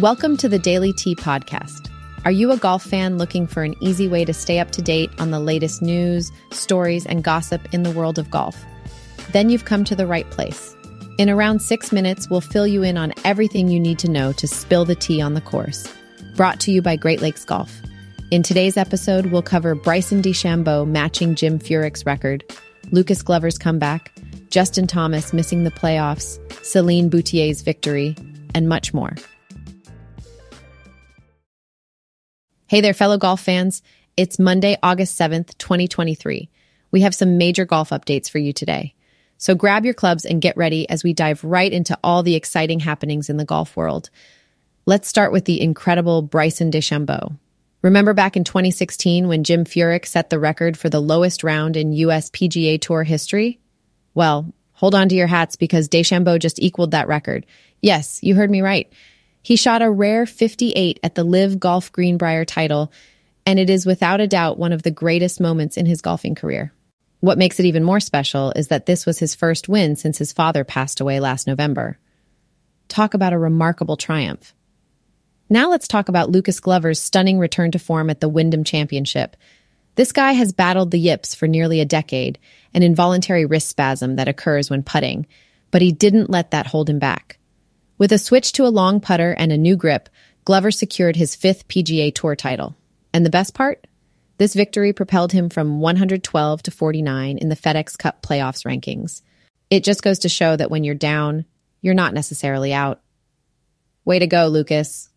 Welcome to the Daily Tea Podcast. Are you a golf fan looking for an easy way to stay up to date on the latest news, stories, and gossip in the world of golf? Then you've come to the right place. In around six minutes, we'll fill you in on everything you need to know to spill the tea on the course. Brought to you by Great Lakes Golf. In today's episode, we'll cover Bryson DeChambeau matching Jim Furyk's record, Lucas Glover's comeback, Justin Thomas missing the playoffs, Celine Boutier's victory, and much more. Hey there, fellow golf fans. It's Monday, August 7th, 2023. We have some major golf updates for you today. So grab your clubs and get ready as we dive right into all the exciting happenings in the golf world. Let's start with the incredible Bryson DeChambeau. Remember back in 2016 when Jim Furyk set the record for the lowest round in US PGA Tour history? Well, hold on to your hats because DeChambeau just equaled that record. Yes, you heard me right. He shot a rare 58 at the Live Golf Greenbrier title, and it is without a doubt one of the greatest moments in his golfing career. What makes it even more special is that this was his first win since his father passed away last November. Talk about a remarkable triumph. Now let's talk about Lucas Glover's stunning return to form at the Wyndham Championship. This guy has battled the yips for nearly a decade, an involuntary wrist spasm that occurs when putting, but he didn't let that hold him back. With a switch to a long putter and a new grip, Glover secured his fifth PGA Tour title. And the best part? This victory propelled him from 112 to 49 in the FedEx Cup playoffs rankings. It just goes to show that when you're down, you're not necessarily out. Way to go, Lucas.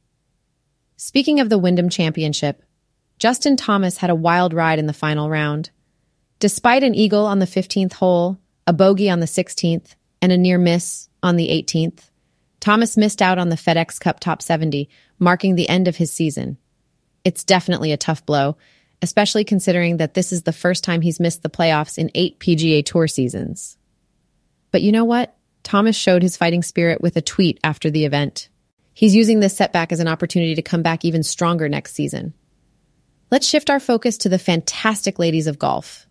Speaking of the Wyndham Championship, Justin Thomas had a wild ride in the final round. Despite an eagle on the 15th hole, a bogey on the 16th, and a near miss on the 18th, Thomas missed out on the FedEx Cup Top 70, marking the end of his season. It's definitely a tough blow, especially considering that this is the first time he's missed the playoffs in eight PGA Tour seasons. But you know what? Thomas showed his fighting spirit with a tweet after the event. He's using this setback as an opportunity to come back even stronger next season. Let's shift our focus to the fantastic ladies of golf.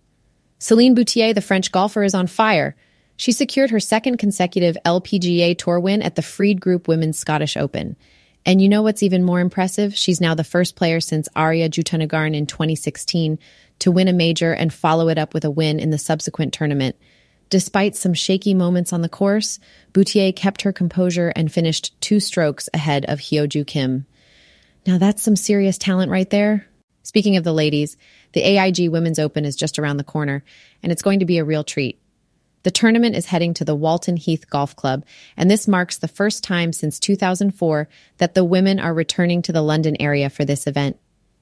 Celine Boutier, the French golfer, is on fire she secured her second consecutive LPGA Tour win at the Freed Group Women's Scottish Open. And you know what's even more impressive? She's now the first player since Ariya Jutanugarn in 2016 to win a major and follow it up with a win in the subsequent tournament. Despite some shaky moments on the course, Boutier kept her composure and finished two strokes ahead of Hyoju Kim. Now that's some serious talent right there. Speaking of the ladies, the AIG Women's Open is just around the corner, and it's going to be a real treat. The tournament is heading to the Walton Heath Golf Club, and this marks the first time since 2004 that the women are returning to the London area for this event.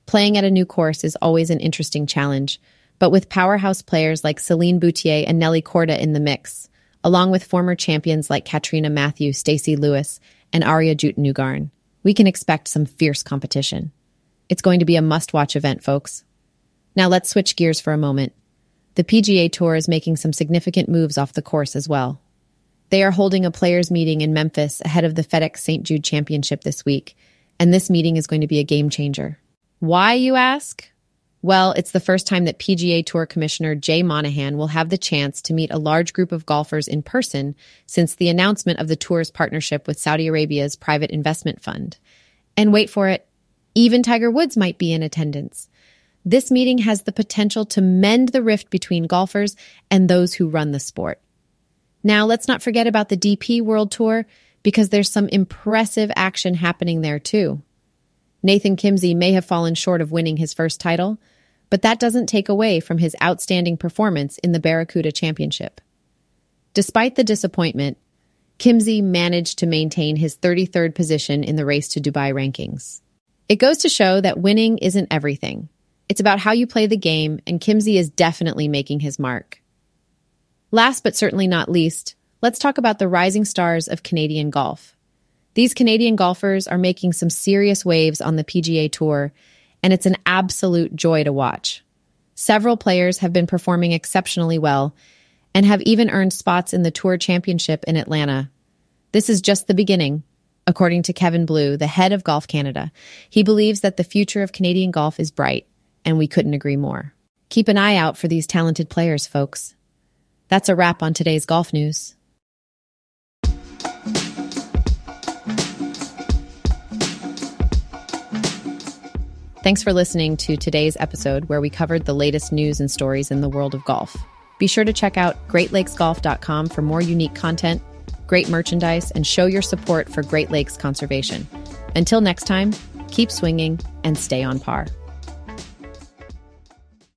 Playing at a new course is always an interesting challenge, but with powerhouse players like Celine Boutier and Nelly Korda in the mix, along with former champions like Catriona Matthew, Stacy Lewis, and Ariya Jutanugarn, we can expect some fierce competition. It's going to be a must-watch event, folks. Now let's switch gears for a moment. The PGA Tour is making some significant moves off the course as well. They are holding a players' meeting in Memphis ahead of the FedEx St. Jude Championship this week, and this meeting is going to be a game changer. Why, you ask? Well, it's the first time that PGA Tour Commissioner Jay Monahan will have the chance to meet a large group of golfers in person since the announcement of the tour's partnership with Saudi Arabia's private investment fund. And wait for it, even Tiger Woods might be in attendance. This meeting has the potential to mend the rift between golfers and those who run the sport. Now, let's not forget about the DP World Tour because there's some impressive action happening there too. Nathan Kimsey may have fallen short of winning his first title, but that doesn't take away from his outstanding performance in the Barracuda Championship. Despite the disappointment, Kimsey managed to maintain his 33rd position in the race to Dubai rankings. It goes to show that winning isn't everything. It's about how you play the game, and Kimsey is definitely making his mark. Last but certainly not least, let's talk about the rising stars of Canadian golf. These Canadian golfers are making some serious waves on the PGA Tour, and it's an absolute joy to watch. Several players have been performing exceptionally well and have even earned spots in the Tour Championship in Atlanta. This is just the beginning. According to Kevin Blue, the head of Golf Canada, he believes that the future of Canadian golf is bright and we couldn't agree more. Keep an eye out for these talented players, folks. That's a wrap on today's golf news. Thanks for listening to today's episode where we covered the latest news and stories in the world of golf. Be sure to check out greatlakesgolf.com for more unique content, great merchandise, and show your support for Great Lakes conservation. Until next time, keep swinging and stay on par.